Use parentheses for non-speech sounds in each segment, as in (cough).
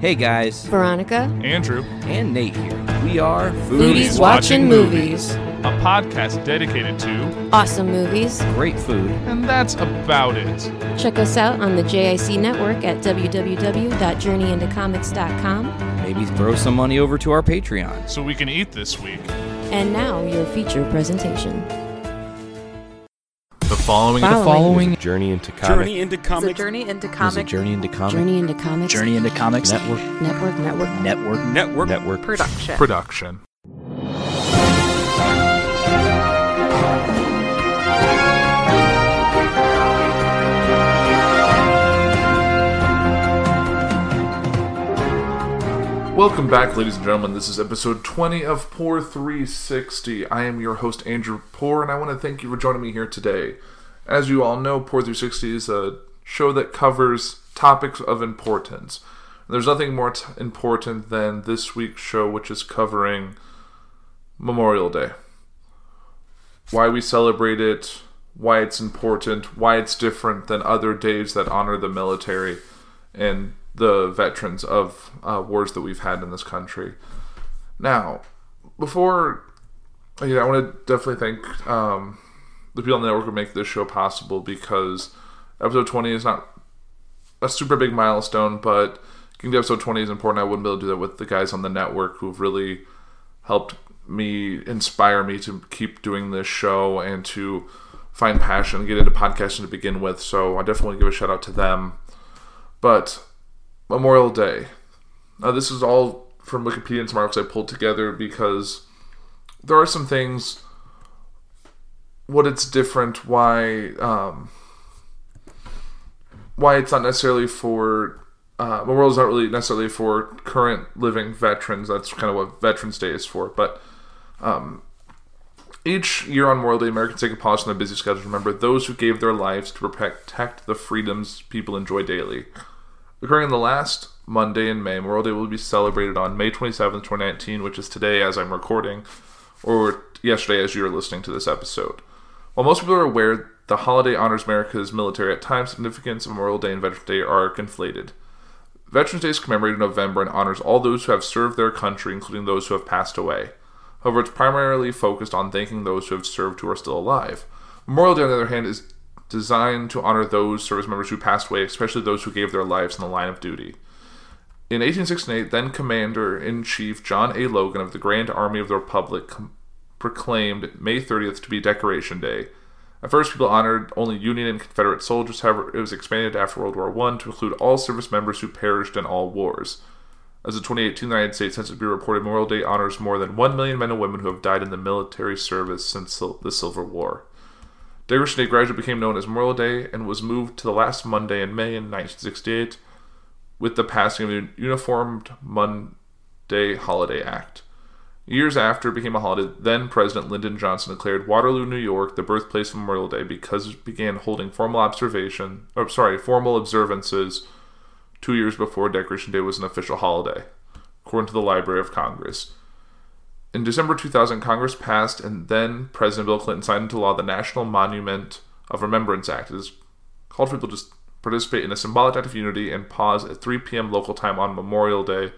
Hey guys, Veronica. Andrew, and Nate here. We are Foodies watching movies. a podcast dedicated to, Awesome movies. Great food. and that's about it. Check us out on the JIC network at www.journeyintocomics.com. Maybe throw some money over to our Patreon. So we can eat this week. And now your feature presentation. The following, Following. Following Journey into comics. Journey into It's comics. journey into is comic Journey into Comics Journey into Comics. Journey into Comics Network Network. Network. Network. Network. Network. production. production. Welcome back, ladies and gentlemen. This is episode 20 of Poor 360. I am your host, Andrew Poor, and I want to thank you for joining me here today. As you all know, Poor 360 is a show that covers topics of importance. There's nothing more t- important than this week's show, which is covering Memorial Day. Why we celebrate it, why it's important, why it's different than other days that honor the military and the veterans of uh, wars that we've had in this country. Now, before, know, I want to definitely thank um, the people on the network who make this show possible because episode 20 is not a super big milestone, but getting to episode 20 is important. I wouldn't be able to do that with the guys on the network who've really helped me inspire me to keep doing this show and to find passion and get into podcasting to begin with. So I definitely give a shout out to them. But Memorial Day. Now, this is all from Wikipedia and some articles I pulled together because there are some things. What it's different, why um, why it's not necessarily for uh, Memorial is not really necessarily for current living veterans. That's kind of what Veterans Day is for. But um, each year on Memorial Day, Americans take a pause from their busy schedule to remember those who gave their lives to protect the freedoms people enjoy daily. Occurring on the last Monday in May, Memorial Day will be celebrated on May 27th, 2019, which is today as I'm recording, or yesterday as you're listening to this episode. While most people are aware the holiday honors America's military, at times significance of Memorial Day and Veterans Day are conflated. Veterans Day is commemorated in November and honors all those who have served their country, including those who have passed away. However, it's primarily focused on thanking those who have served who are still alive. Memorial Day, on the other hand, is designed to honor those service members who passed away, especially those who gave their lives in the line of duty. In 1868, then Commander in Chief John A. Logan of the Grand Army of the Republic com- proclaimed May 30th to be Decoration Day. At first, people honored only Union and Confederate soldiers, however, it was expanded after World War I to include all service members who perished in all wars. As the 2018 the United States Census Bureau reported, Memorial Day honors more than 1 million men and women who have died in the military service since the Civil War. Decoration Day gradually became known as Memorial Day and was moved to the last Monday in May in 1968 with the passing of the Uniformed Monday Holiday Act. Years after it became a holiday, then President Lyndon Johnson declared Waterloo, New York, the birthplace of Memorial Day because it began holding formal observation, or sorry, formal observances two years before Decoration Day was an official holiday, according to the Library of Congress. In December 2000, Congress passed and then President Bill Clinton signed into law the National Monument of Remembrance Act. It is called for people to participate in a symbolic act of unity and pause at 3 p.m. local time on Memorial Day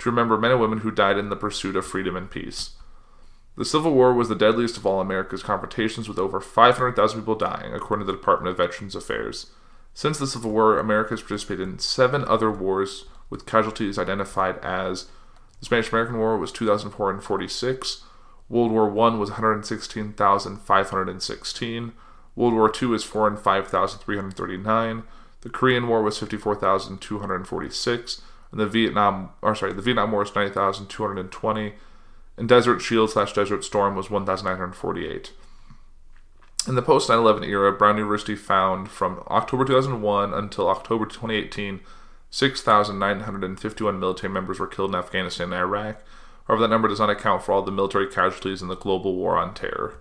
to remember men and women who died in the pursuit of freedom and peace. The Civil War was the deadliest of all America's confrontations, with over 500,000 people dying, according to the Department of Veterans Affairs. Since the Civil War, America has participated in seven other wars, with casualties identified as the Spanish American War was 2,446, World War I was 116,516, World War II is 405,339, the Korean War was 54,246, and the Vietnam, or sorry, the Vietnam War was 90,220, and Desert Shield slash Desert Storm was 1,948. In the post 9 11 era, Brown University found from October 2001 until October 2018, 6,951 military members were killed in Afghanistan and Iraq. However, that number does not account for all the military casualties in the global war on terror.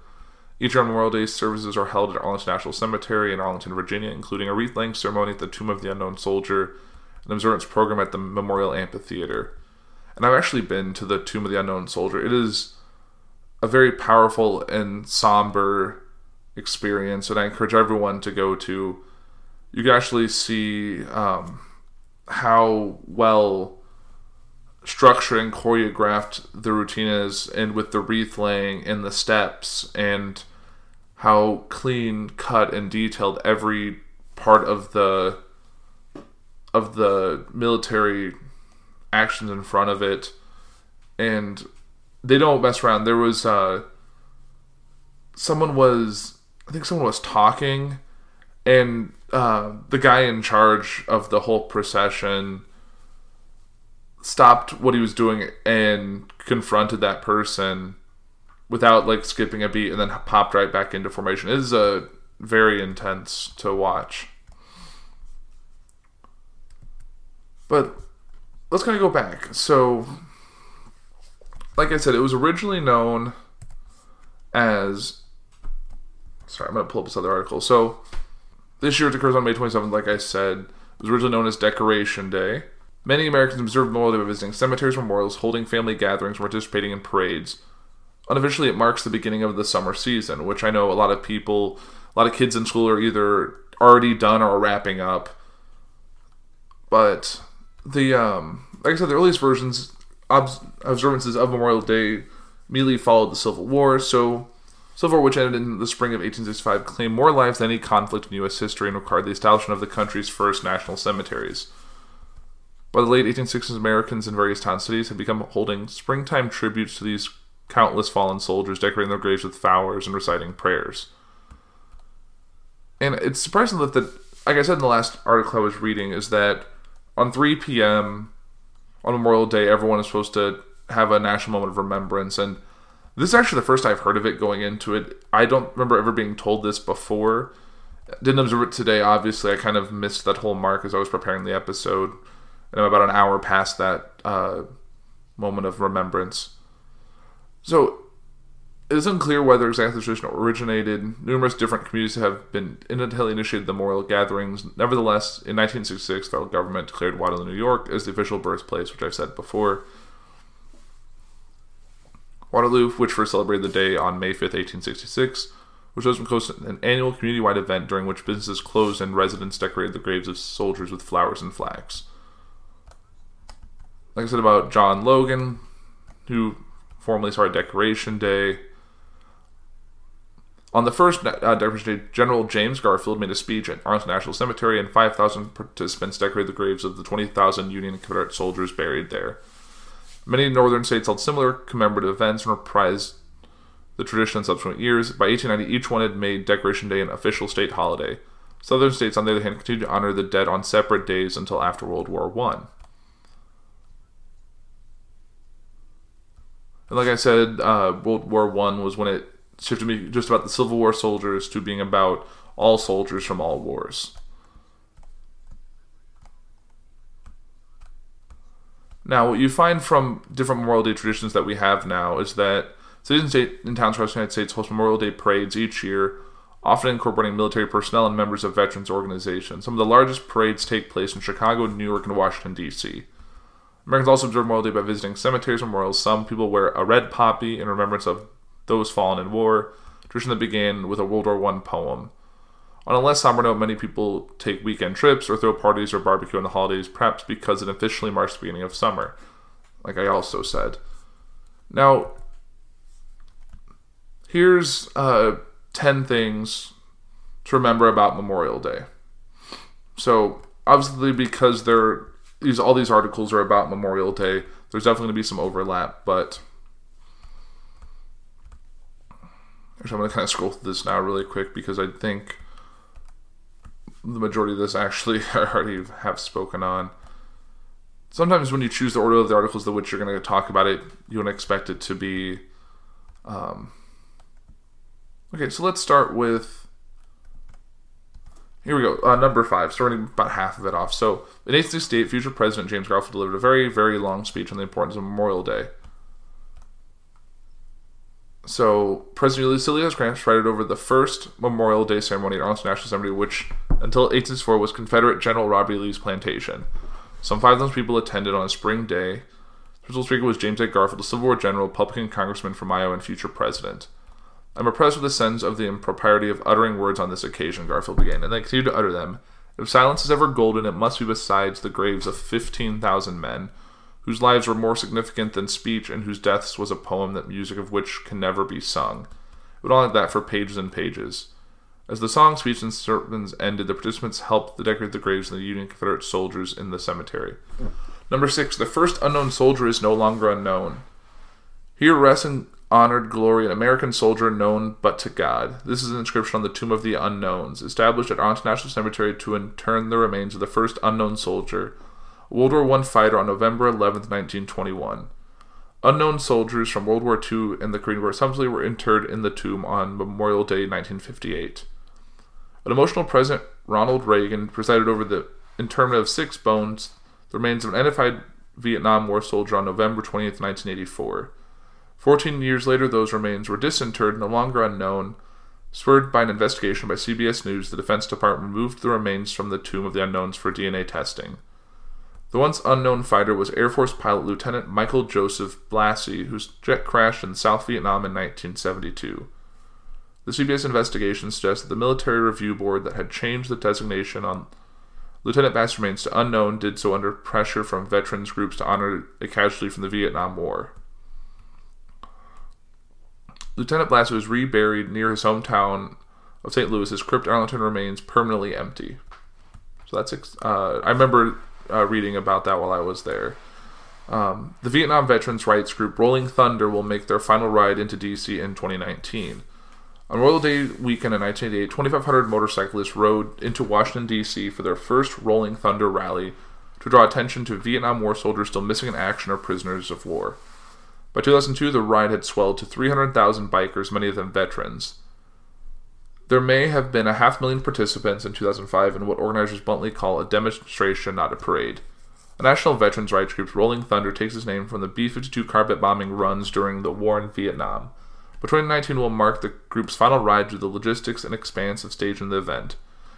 Each year on Memorial Day, services are held at Arlington National Cemetery in Arlington, Virginia, including a wreath laying ceremony at the Tomb of the Unknown Soldier, an observance program at the Memorial Amphitheater. And I've actually been to the Tomb of the Unknown Soldier. It is a very powerful and somber experience, and I encourage everyone to go to. You can actually see um, how well structured and choreographed the routine is, and with the wreath laying and the steps, and how clean cut and detailed every part of the of the military actions in front of it and they don't mess around. There was uh someone was i think someone was talking and uh the guy in charge of the whole procession stopped what he was doing and confronted that person without like skipping a beat and then popped right back into formation. It is a very intense to watch But let's kind of go back. So, like I said, it was originally known as. Sorry, I'm going to pull up this other article. So, this year it occurs on May 27th, like I said. It was originally known as Decoration Day. Many Americans observe Memorial Day by visiting cemeteries, memorials, holding family gatherings, participating in parades. Unofficially, it marks the beginning of the summer season, which I know a lot of people, a lot of kids in school are either already done or wrapping up. But the um, like I said, the earliest versions obs- observances of Memorial Day immediately followed the Civil War. So, Civil War, which ended in the spring of 1865, claimed more lives than any conflict in U.S. history and required the establishment of the country's first national cemeteries. By the late 1860s, Americans in various town cities had become holding springtime tributes to these countless fallen soldiers, decorating their graves with flowers and reciting prayers. And it's surprising that the, like I said in the last article I was reading, is that on 3 p.m. on Memorial Day, everyone is supposed to have a national moment of remembrance. And this is actually the first I've heard of it going into it. I don't remember ever being told this before. Didn't observe it today, obviously. I kind of missed that whole mark as I was preparing the episode. And I'm about an hour past that uh, moment of remembrance. So it is unclear whether exactly the tradition originated. Numerous different communities have been independently initiated the memorial gatherings. Nevertheless, in 1966, the federal government declared Waterloo, New York as the official birthplace, which I've said before. Waterloo, which first celebrated the day on May 5th, 1866, was chosen to host an annual community-wide event during which businesses closed and residents decorated the graves of soldiers with flowers and flags. Like I said about John Logan, who formally started Decoration Day, on the first uh, Decoration Day, General James Garfield made a speech at Arlington National Cemetery, and 5,000 participants decorated the graves of the 20,000 Union and Confederate soldiers buried there. Many northern states held similar commemorative events and reprised the tradition in subsequent years. By 1890, each one had made Decoration Day an official state holiday. Southern states, on the other hand, continued to honor the dead on separate days until after World War One. And like I said, uh, World War One was when it shifted me just about the Civil War soldiers to being about all soldiers from all wars. Now, what you find from different Memorial Day traditions that we have now is that cities and, and towns across the United States host Memorial Day parades each year, often incorporating military personnel and members of veterans organizations. Some of the largest parades take place in Chicago, New York, and Washington, D.C. Americans also observe Memorial Day by visiting cemeteries and memorials. Some people wear a red poppy in remembrance of those fallen in war, tradition that began with a World War I poem. On a less somber note, many people take weekend trips or throw parties or barbecue on the holidays, perhaps because it officially marks the beginning of summer, like I also said. Now, here's uh, 10 things to remember about Memorial Day. So, obviously, because there these all these articles are about Memorial Day, there's definitely going to be some overlap, but Actually, I'm going to kind of scroll through this now really quick because I think the majority of this actually (laughs) I already have spoken on. Sometimes when you choose the order of the articles that which you're going to talk about it, you don't expect it to be. Um, okay, so let's start with. Here we go. Uh, number five, starting about half of it off. So, in 1868, future President James Garfield delivered a very, very long speech on the importance of Memorial Day. So President Ulysses S. Grant presided over the first Memorial Day ceremony at Arlington National Cemetery, which until 1864 was Confederate General Robert E. Lee's plantation. Some 5,000 people attended on a spring day. The principal speaker was James A. Garfield, a Civil War general, Republican congressman from Iowa, and future president. I'm oppressed with the sense of the impropriety of uttering words on this occasion, Garfield began, and then continued to utter them, If silence is ever golden, it must be beside the graves of 15,000 men whose lives were more significant than speech and whose deaths was a poem that music of which can never be sung. It went on like that for pages and pages. As the song, speech, and sermons ended, the participants helped to decorate the graves of the Union Confederate soldiers in the cemetery. Number six, the first unknown soldier is no longer unknown. Here rests in honored glory an American soldier known but to God. This is an inscription on the Tomb of the Unknowns, established at Arlington National Cemetery to intern the remains of the first unknown soldier, World War I fighter on November 11, 1921. Unknown soldiers from World War II and the Korean War assembly were interred in the tomb on Memorial Day 1958. An emotional President Ronald Reagan presided over the interment of six bones, the remains of an identified Vietnam War soldier on November 20th, 1984. Fourteen years later, those remains were disinterred, no longer unknown. Spurred by an investigation by CBS News, the Defense Department removed the remains from the tomb of the unknowns for DNA testing. The once unknown fighter was Air Force pilot Lieutenant Michael Joseph Blassie, whose jet crashed in South Vietnam in 1972. The CBS investigation suggests that the Military Review Board that had changed the designation on Lieutenant Bass remains to unknown did so under pressure from veterans groups to honor a casualty from the Vietnam War. Lieutenant Blass was reburied near his hometown of St. Louis. His crypt Arlington remains permanently empty. So that's uh, I remember uh, reading about that while I was there. Um, the Vietnam Veterans Rights Group Rolling Thunder will make their final ride into DC in 2019. On Memorial Day weekend in 1988, 2,500 motorcyclists rode into Washington, D.C. for their first Rolling Thunder rally to draw attention to Vietnam War soldiers still missing in action or prisoners of war. By 2002, the ride had swelled to 300,000 bikers, many of them veterans. There may have been a half million participants in 2005 in what organizers bluntly call a demonstration, not a parade. A national veterans rights group, Rolling Thunder, takes its name from the B 52 carpet bombing runs during the war in Vietnam. But 2019 will mark the group's final ride through the logistics and expanse of staging the event.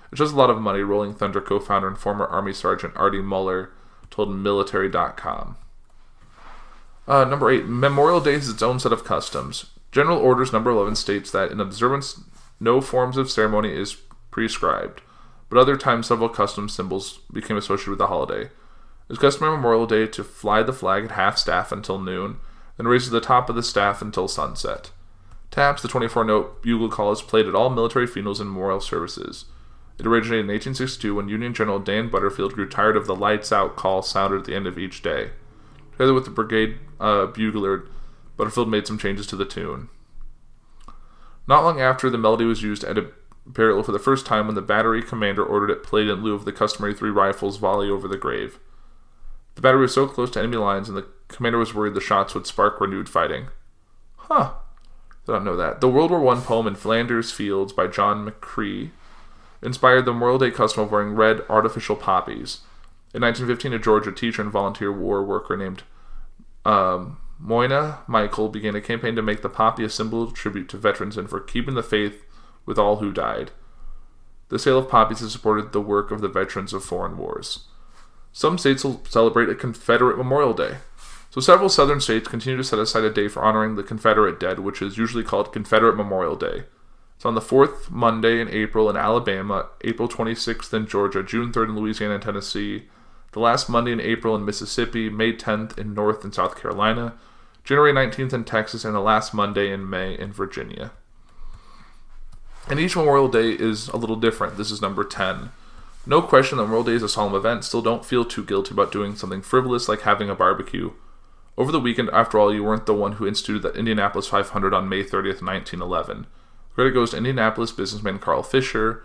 It's just a lot of money, Rolling Thunder co founder and former Army Sergeant Artie Muller told Military.com. Uh, number 8. Memorial Day has its own set of customs. General Orders Number 11 states that in observance, no forms of ceremony is prescribed, but other times several custom symbols became associated with the holiday. It's customary Memorial Day to fly the flag at half staff until noon, then raise to the top of the staff until sunset. Taps, the 24 note bugle call, is played at all military funerals and memorial services. It originated in 1862 when Union General Dan Butterfield grew tired of the lights out call sounded at the end of each day. Together with the brigade uh, bugler, Butterfield made some changes to the tune. Not long after, the melody was used at a burial for the first time when the battery commander ordered it played in lieu of the customary three rifles volley over the grave. The battery was so close to enemy lines, and the commander was worried the shots would spark renewed fighting. Huh. I don't know that. The World War I poem in Flanders Fields by John McCrae inspired the Memorial Day custom of wearing red artificial poppies. In 1915, a Georgia teacher and volunteer war worker named um, Moina Michael began a campaign to make the poppy a symbol of tribute to veterans and for keeping the faith with all who died. The sale of poppies has supported the work of the veterans of foreign wars. Some states will celebrate a Confederate Memorial Day. So several southern states continue to set aside a day for honoring the Confederate dead, which is usually called Confederate Memorial Day. It's on the fourth Monday in April in Alabama, April 26th in Georgia, June 3rd in Louisiana and Tennessee, the last Monday in April in Mississippi, May 10th in North and South Carolina, January 19th in Texas, and the last Monday in May in Virginia. And each Memorial Day is a little different. This is number 10. No question that Memorial Day is a solemn event. Still, don't feel too guilty about doing something frivolous like having a barbecue. Over the weekend, after all, you weren't the one who instituted the Indianapolis 500 on May 30th, 1911. Credit goes to Indianapolis businessman Carl Fisher.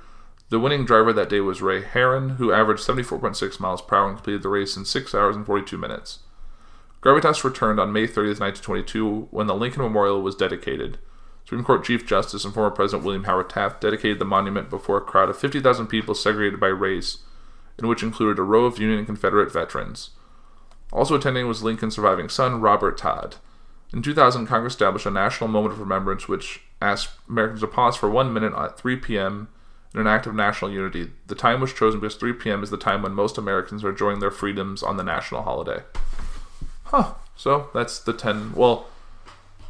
The winning driver that day was Ray Harroun, who averaged 74.6 miles per hour and completed the race in 6 hours and 42 minutes. Gravitas returned on May 30th, 1922, when the Lincoln Memorial was dedicated. Supreme Court Chief Justice and former President William Howard Taft dedicated the monument before a crowd of 50,000 people segregated by race, in which included a row of Union and Confederate veterans. Also attending was Lincoln's surviving son, Robert Todd. In 2000, Congress established a national moment of remembrance which asked Americans to pause for one minute at 3 p.m. in an act of national unity. The time was chosen because 3 p.m. is the time when most Americans are enjoying their freedoms on the national holiday. Huh. So that's the 10, well,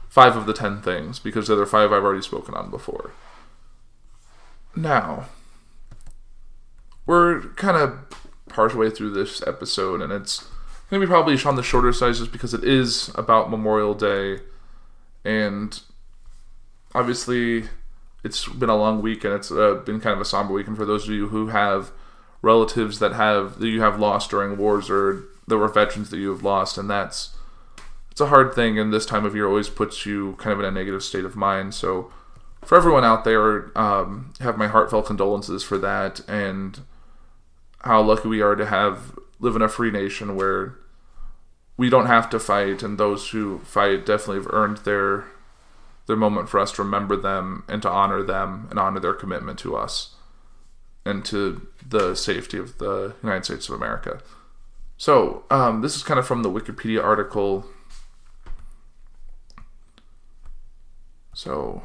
five of the 10 things, because the other five I've already spoken on before. Now, we're kind of partially through this episode, and it's going to be probably on the shorter side just because it is about Memorial Day, and obviously it's been a long week, and it's uh, been kind of a somber weekend for those of you who have relatives that have that you have lost during wars or there were veterans that you have lost, and that's it's a hard thing, and this time of year always puts you kind of in a negative state of mind. So for everyone out there, um, have my heartfelt condolences for that, and how lucky we are to have live in a free nation where we don't have to fight, and those who fight definitely have earned their their moment for us to remember them and to honor them and honor their commitment to us and to the safety of the United States of America. So, um, this is kind of from the Wikipedia article. So,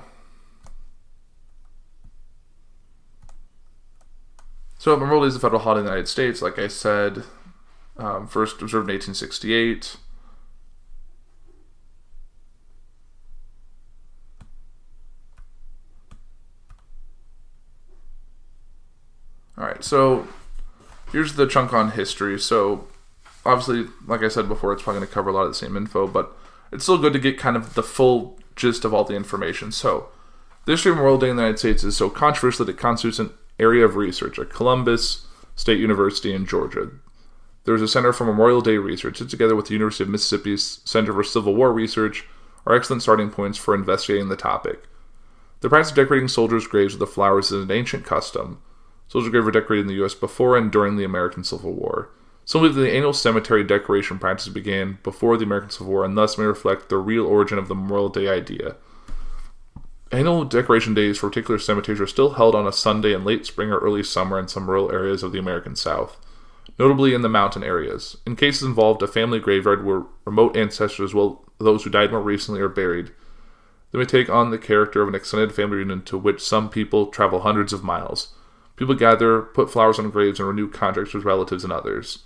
so Memorial is a federal holiday in the United States. Like I said, um, first observed in 1868. All right, so here's the chunk on history. So, obviously, like I said before, it's probably going to cover a lot of the same info, but it's still good to get kind of the full gist of all the information. So, the history of Memorial Day in the United States is so controversial that it constitutes an area of research at Columbus State University in Georgia. There's a Center for Memorial Day Research that, together with the University of Mississippi's Center for Civil War Research, are excellent starting points for investigating the topic. The practice of decorating soldiers' graves with flowers is an ancient custom. Soldiers' graves were decorated in the U.S. before and during the American Civil War. Some that the annual cemetery decoration practice began before the American Civil War and thus may reflect the real origin of the Memorial Day idea. Annual decoration days for particular cemeteries are still held on a Sunday in late spring or early summer in some rural areas of the American South, notably in the mountain areas. In cases involved a family graveyard where remote ancestors, well those who died more recently, are buried, they may take on the character of an extended family reunion to which some people travel hundreds of miles. People gather, put flowers on graves, and renew contracts with relatives and others.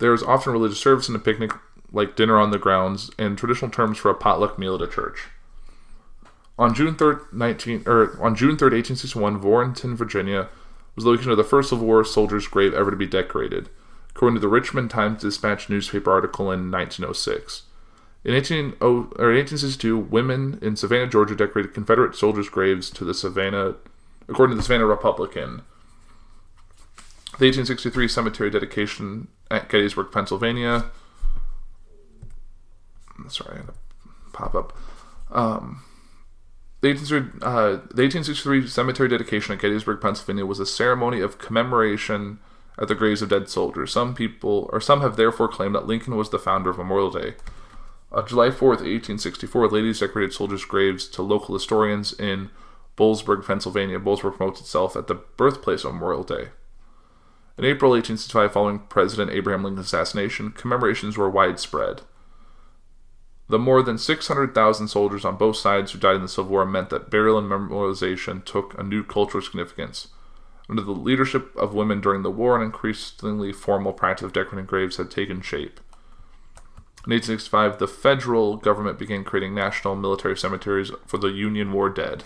There is often religious service and a picnic, like dinner on the grounds, and traditional terms for a potluck meal at a church. On June 3rd, 19, or on June 3rd, 1861, Warrenton, Virginia, was the location of the first Civil War soldier's grave ever to be decorated, according to the Richmond Times Dispatch newspaper article in 1906. In 18, or 1862, women in Savannah, Georgia, decorated Confederate soldiers' graves to the Savannah, according to the Savannah Republican. The 1863 cemetery dedication at Gettysburg, Pennsylvania. Sorry, I had to pop up. Um, the 1863, uh, the 1863 cemetery dedication at Gettysburg, Pennsylvania was a ceremony of commemoration at the graves of dead soldiers. Some people, or some have therefore claimed that Lincoln was the founder of Memorial Day. On July 4th, 1864, ladies decorated soldiers' graves to local historians in Boalsburg, Pennsylvania. Boalsburg promotes itself at the birthplace of Memorial Day. In April 1865, following President Abraham Lincoln's assassination, commemorations were widespread. The more than 600,000 soldiers on both sides who died in the Civil War meant that burial and memorialization took a new cultural significance. Under the leadership of women during the war, an increasingly formal practice of decorating graves had taken shape. In 1865, the federal government began creating national military cemeteries for the Union War dead.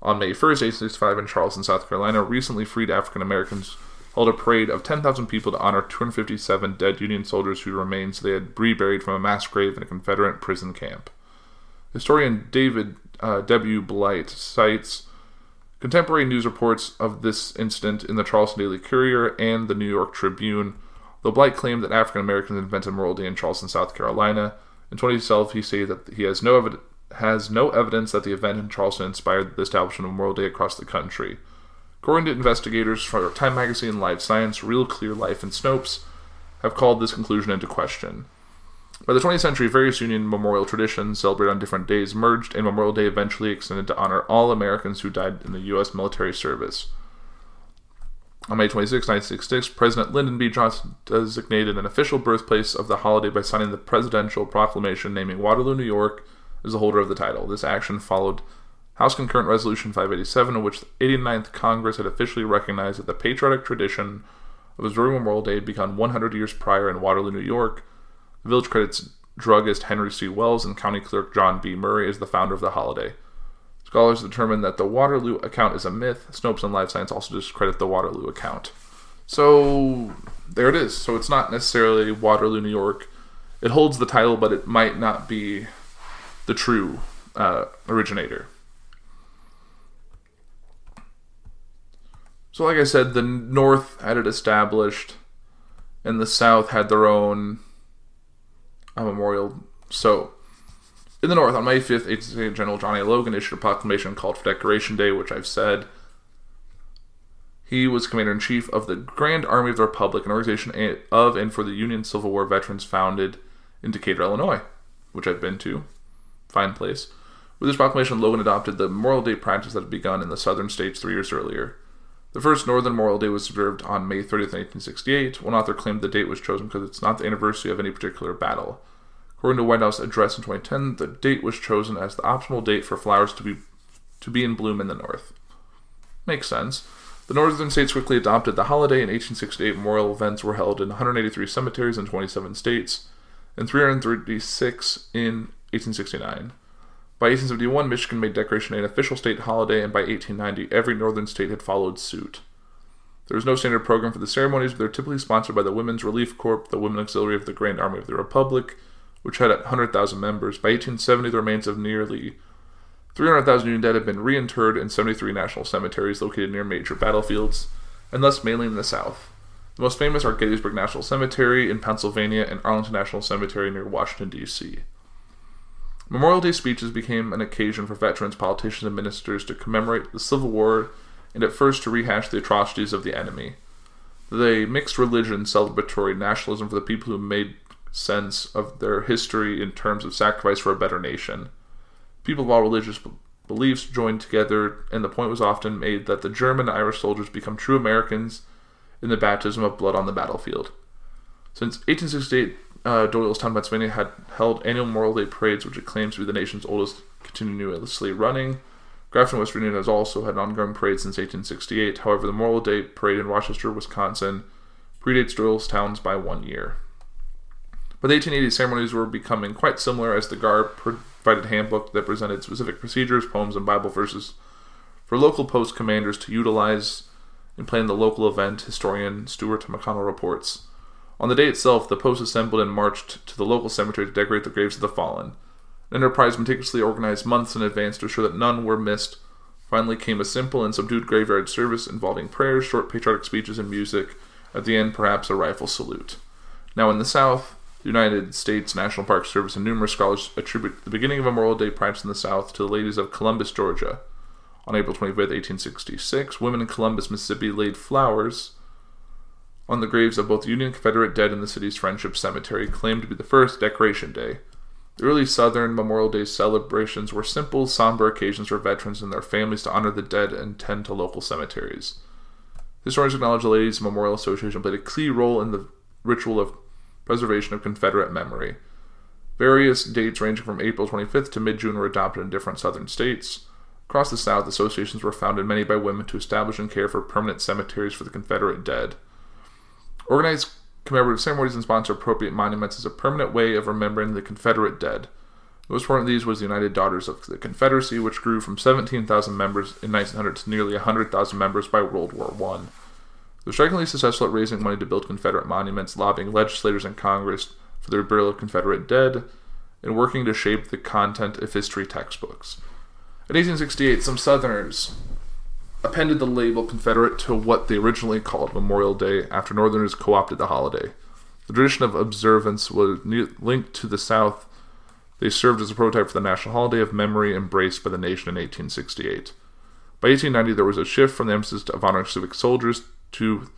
On May 1st, 1865, in Charleston, South Carolina, recently freed African Americans held a parade of 10,000 people to honor 257 dead Union soldiers whose remains they had reburied from a mass grave in a Confederate prison camp. Historian David uh, W. Blight cites contemporary news reports of this incident in the Charleston Daily Courier and the New York Tribune, though Blight claimed that African Americans invented Memorial Day in Charleston, South Carolina. In 2012, he stated that he has no, has no evidence that the event in Charleston inspired the establishment of Memorial Day across the country. According to investigators from Time Magazine, Live Science, Real Clear Life, and Snopes, have called this conclusion into question. By the 20th century, various Union memorial traditions celebrated on different days merged, and Memorial Day eventually extended to honor all Americans who died in the U.S. military service. On May 26, 1966, President Lyndon B. Johnson designated an official birthplace of the holiday by signing the presidential proclamation naming Waterloo, New York, as the holder of the title. This action followed House Concurrent Resolution 587, in which the 89th Congress had officially recognized that the patriotic tradition of observing Memorial Day had begun 100 years prior in Waterloo, New York. The village credits druggist Henry C. Wells and county clerk John B. Murray as the founder of the holiday. Scholars determined that the Waterloo account is a myth. Snopes and Live Science also discredit the Waterloo account. So there it is. So it's not necessarily Waterloo, New York. It holds the title, but it might not be the true uh, originator. So, like I said, the North had it established, and the South had their own uh, memorial. So, in the North, on May 5th, 1868, General John A. Logan issued a proclamation called for Decoration Day, which I've said. He was commander in chief of the Grand Army of the Republic, an organization of and for the Union Civil War veterans founded in Decatur, Illinois, which I've been to. Fine place. With this proclamation, Logan adopted the Memorial Day practice that had begun in the southern states three years earlier. The first Northern Memorial Day was observed on May 30th, 1968. One author claimed the date was chosen because it's not the anniversary of any particular battle. According to White House address in 2010, the date was chosen as the optimal date for flowers to be to be in bloom in the North. Makes sense. The northern states quickly adopted the holiday. In 1868, memorial events were held in 183 cemeteries in 27 states, and 336 in 1869. By 1871, Michigan made Decoration Day an official state holiday, and by 1890, every northern state had followed suit. There was no standard program for the ceremonies, but they're typically sponsored by the Women's Relief Corps, the Women Auxiliary of the Grand Army of the Republic, which had 100,000 members. By 1870, the remains of nearly 300,000 Union dead had been reinterred in 73 national cemeteries located near major battlefields, and thus mainly in the South. The most famous are Gettysburg National Cemetery in Pennsylvania and Arlington National Cemetery near Washington, D.C. Memorial Day speeches became an occasion for veterans, politicians, and ministers to commemorate the Civil War and at first to rehash the atrocities of the enemy. The mixed religion celebratory nationalism for the people who made sense of their history in terms of sacrifice for a better nation. People of all religious beliefs joined together, and the point was often made that the German and Irish soldiers become true Americans in the baptism of blood on the battlefield. Since 1868, uh, Doylestown, Pennsylvania had held annual Memorial Day parades, which it claims to be the nation's oldest continuously running. Grafton, West Virginia has also had an ongoing parade since 1868. However, the Memorial Day parade in Rochester, Wisconsin predates Doylestown's by one year. By the 1880s, ceremonies were becoming quite similar as the GAR provided handbook that presented specific procedures, poems, and Bible verses for local post commanders to utilize in planning the local event, historian Stuart McConnell reports. On the day itself, the post assembled and marched to the local cemetery to decorate the graves of the fallen. An enterprise meticulously organized months in advance to assure that none were missed. Finally came a simple and subdued graveyard service involving prayers, short patriotic speeches, and music. At the end, perhaps a rifle salute. Now, in the South, the United States National Park Service and numerous scholars attribute the beginning of Memorial Day practice in the South to the ladies of Columbus, Georgia. On April 25, 1866, women in Columbus, Mississippi laid flowers on the graves of both Union and Confederate dead in the city's Friendship Cemetery, claimed to be the first Decoration Day. The early Southern Memorial Day celebrations were simple, somber occasions for veterans and their families to honor the dead and tend to local cemeteries. Historians acknowledge the Ladies Memorial Association played a key role in the ritual of preservation of Confederate memory. Various dates ranging from April 25th to mid June were adopted in different southern states. Across the South, associations were founded many by women to establish and care for permanent cemeteries for the Confederate dead. Organized commemorative ceremonies and sponsor appropriate monuments as a permanent way of remembering the Confederate dead. Most important of these was the United Daughters of the Confederacy, which grew from 17,000 members in 1900 to nearly 100,000 members by World War I. They were strikingly successful at raising money to build Confederate monuments, lobbying legislators in Congress for the burial of Confederate dead, and working to shape the content of history textbooks. In 1868, some Southerners appended the label Confederate to what they originally called Memorial Day after Northerners co opted the holiday. The tradition of observance was linked to the South. They served as a prototype for the national holiday of memory embraced by the nation in 1868. By 1890, there was a shift from the emphasis of honoring civic soldiers to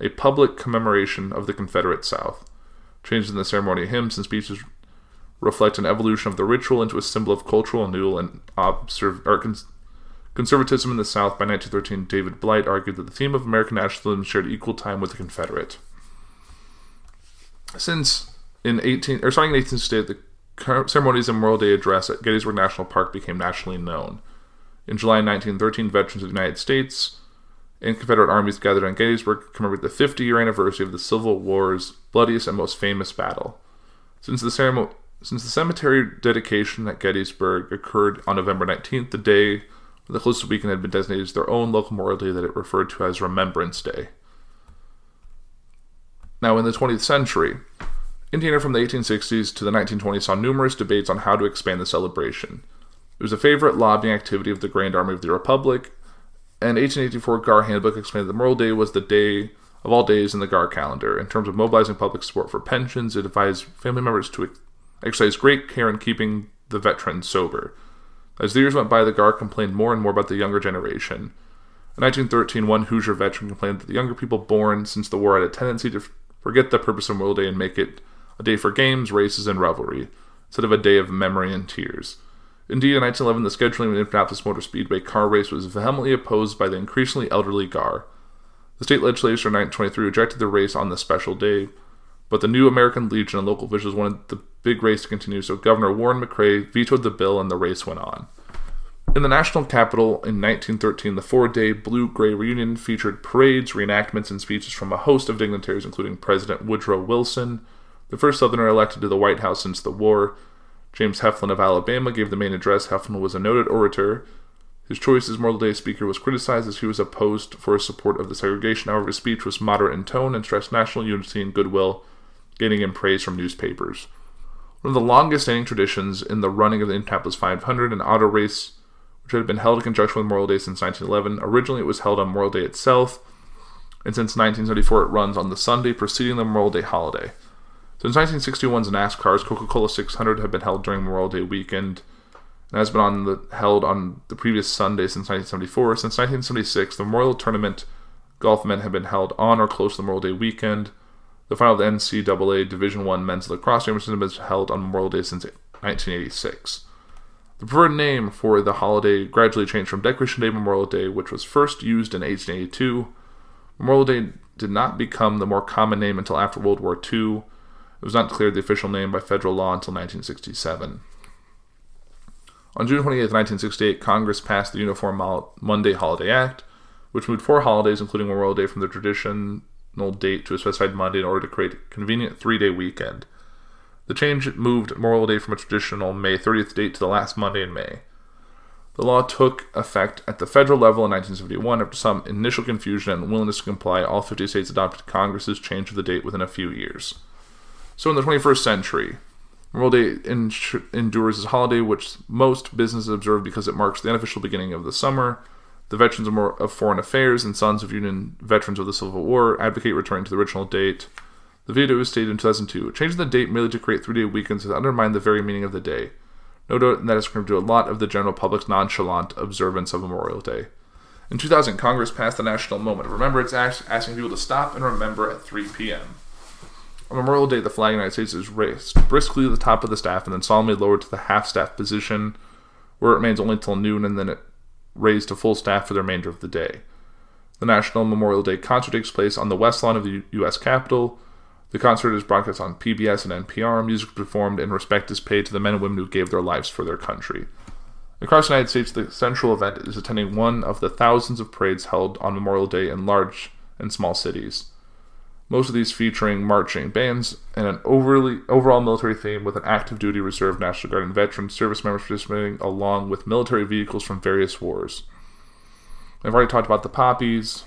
a public commemoration of the Confederate South. Changes in the ceremony hymns and speeches reflect an evolution of the ritual into a symbol of cultural renewal and observe, or Conservatism in the South by 1913, David Blight argued that the theme of American nationalism shared equal time with the Confederate. Since in 18 or starting in 1868, the ceremonies and Memorial Day address at Gettysburg National Park became nationally known. In July 1913, veterans of the United States and Confederate armies gathered on Gettysburg to commemorate the 50 year anniversary of the Civil War's bloodiest and most famous battle. Since the ceremony since the cemetery dedication at Gettysburg occurred on November 19th, the day The closest weekend had been designated as their own local Memorial Day that it referred to as Remembrance Day. Now, in the 20th century, Indiana from the 1860s to the 1920s saw numerous debates on how to expand the celebration. It was a favorite lobbying activity of the Grand Army of the Republic, and 1884 GAR handbook explained that Memorial Day was the day of all days in the GAR calendar. In terms of mobilizing public support for pensions, it advised family members to exercise great care in keeping the veterans sober. As the years went by, the GAR complained more and more about the younger generation. In 1913, one Hoosier veteran complained that the younger people born since the war had a tendency to forget the purpose of Memorial Day and make it a day for games, races, and revelry, instead of a day of memory and tears. Indeed, in 1911, the scheduling of the Indianapolis Motor Speedway car race was vehemently opposed by the increasingly elderly GAR. The state legislature in 1923 rejected the race on this special day, but the new American Legion and local officials wanted the big race to continue, so Governor Warren McCray vetoed the bill and the race went on. In the national capital in 1913, the four day blue gray reunion featured parades, reenactments, and speeches from a host of dignitaries, including President Woodrow Wilson, the first Southerner elected to the White House since the war. James Heflin of Alabama gave the main address. Heflin was a noted orator. His choice as Memorial Day speaker was criticized as he was opposed for his support of the segregation. However, his speech was moderate in tone and stressed national unity and goodwill, gaining him praise from newspapers. One of the longest standing traditions in the running of the Indianapolis 500, an auto race which had been held in conjunction with Memorial Day since 1911. Originally, it was held on Memorial Day itself, and since 1974, it runs on the Sunday preceding the Memorial Day holiday. Since 1961's NASCAR's Coca-Cola 600 had been held during Memorial Day weekend, and has been on the, held on the previous Sunday since 1974. Since 1976, the Memorial Tournament golf event had been held on or close to the Memorial Day weekend. The final of the NCAA Division One men's lacrosse championship has been held on Memorial Day since 1986. The preferred name for the holiday gradually changed from Decoration Day Memorial Day, which was first used in 1882. Memorial Day did not become the more common name until after World War II. It was not declared the official name by federal law until 1967. On June 28, 1968, Congress passed the Uniform Monday Holiday Act, which moved four holidays, including Memorial Day, from the traditional date to a specified Monday in order to create a convenient three day weekend. The change moved Memorial Day from a traditional May 30th date to the last Monday in May. The law took effect at the federal level in 1971 after some initial confusion and unwillingness to comply. All 50 states adopted Congress's change of the date within a few years. So, in the 21st century, Memorial Day endures as a holiday which most businesses observe because it marks the unofficial beginning of the summer. The veterans of foreign affairs and sons of Union veterans of the Civil War advocate returning to the original date. The veto was stated in 2002. Changing the date merely to create three day weekends has undermined the very meaning of the day. No doubt that has contributed to a lot of the general public's nonchalant observance of Memorial Day. In 2000, Congress passed the National Moment. of Remember, it's asking people to stop and remember at 3 p.m. On Memorial Day, the flag of the United States is raised briskly to the top of the staff and then solemnly lowered to the half staff position, where it remains only until noon and then it raised to full staff for the remainder of the day. The National Memorial Day concert takes place on the west lawn of the U.S. Capitol. The concert is broadcast on PBS and NPR. Music performed and respect is paid to the men and women who gave their lives for their country. Across the United States, the central event is attending one of the thousands of parades held on Memorial Day in large and small cities. Most of these featuring marching bands and an overly overall military theme with an active duty reserve, National Guard, and veteran service members participating along with military vehicles from various wars. I've already talked about the poppies.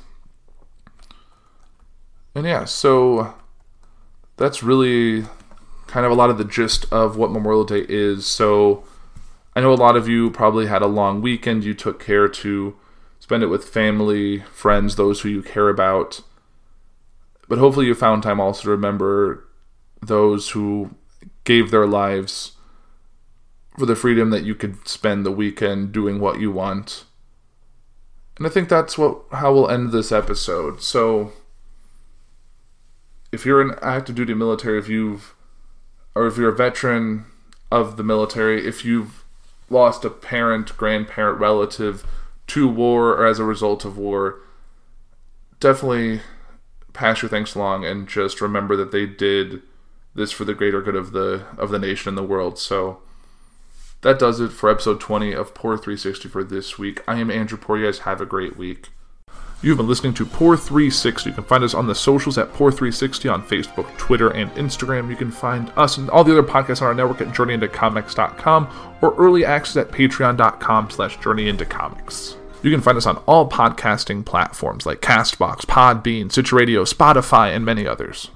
And yeah, so that's really kind of a lot of the gist of what Memorial Day is. So I know a lot of you probably had a long weekend. You took care to spend it with family, friends, those who you care about. But hopefully, you found time also to remember those who gave their lives for the freedom that you could spend the weekend doing what you want. And I think that's what how we'll end this episode. So if you're an active duty military, if you've or if you're a veteran of the military, if you've lost a parent, grandparent, relative to war or as a result of war, definitely pass your thanks along and just remember that they did this for the greater good of the of the nation and the world. So that does it for episode 20 of Poor 360 for this week. I am Andrew Poor. You guys have a great week. You've been listening to Poor 360. You can find us on the socials at Poor 360 on Facebook, Twitter, and Instagram. You can find us and all the other podcasts on our network at journeyintocomics.com or early access at patreon.com slash journeyintocomics. You can find us on all podcasting platforms like Castbox, Podbean, Stitcher Radio, Spotify, and many others.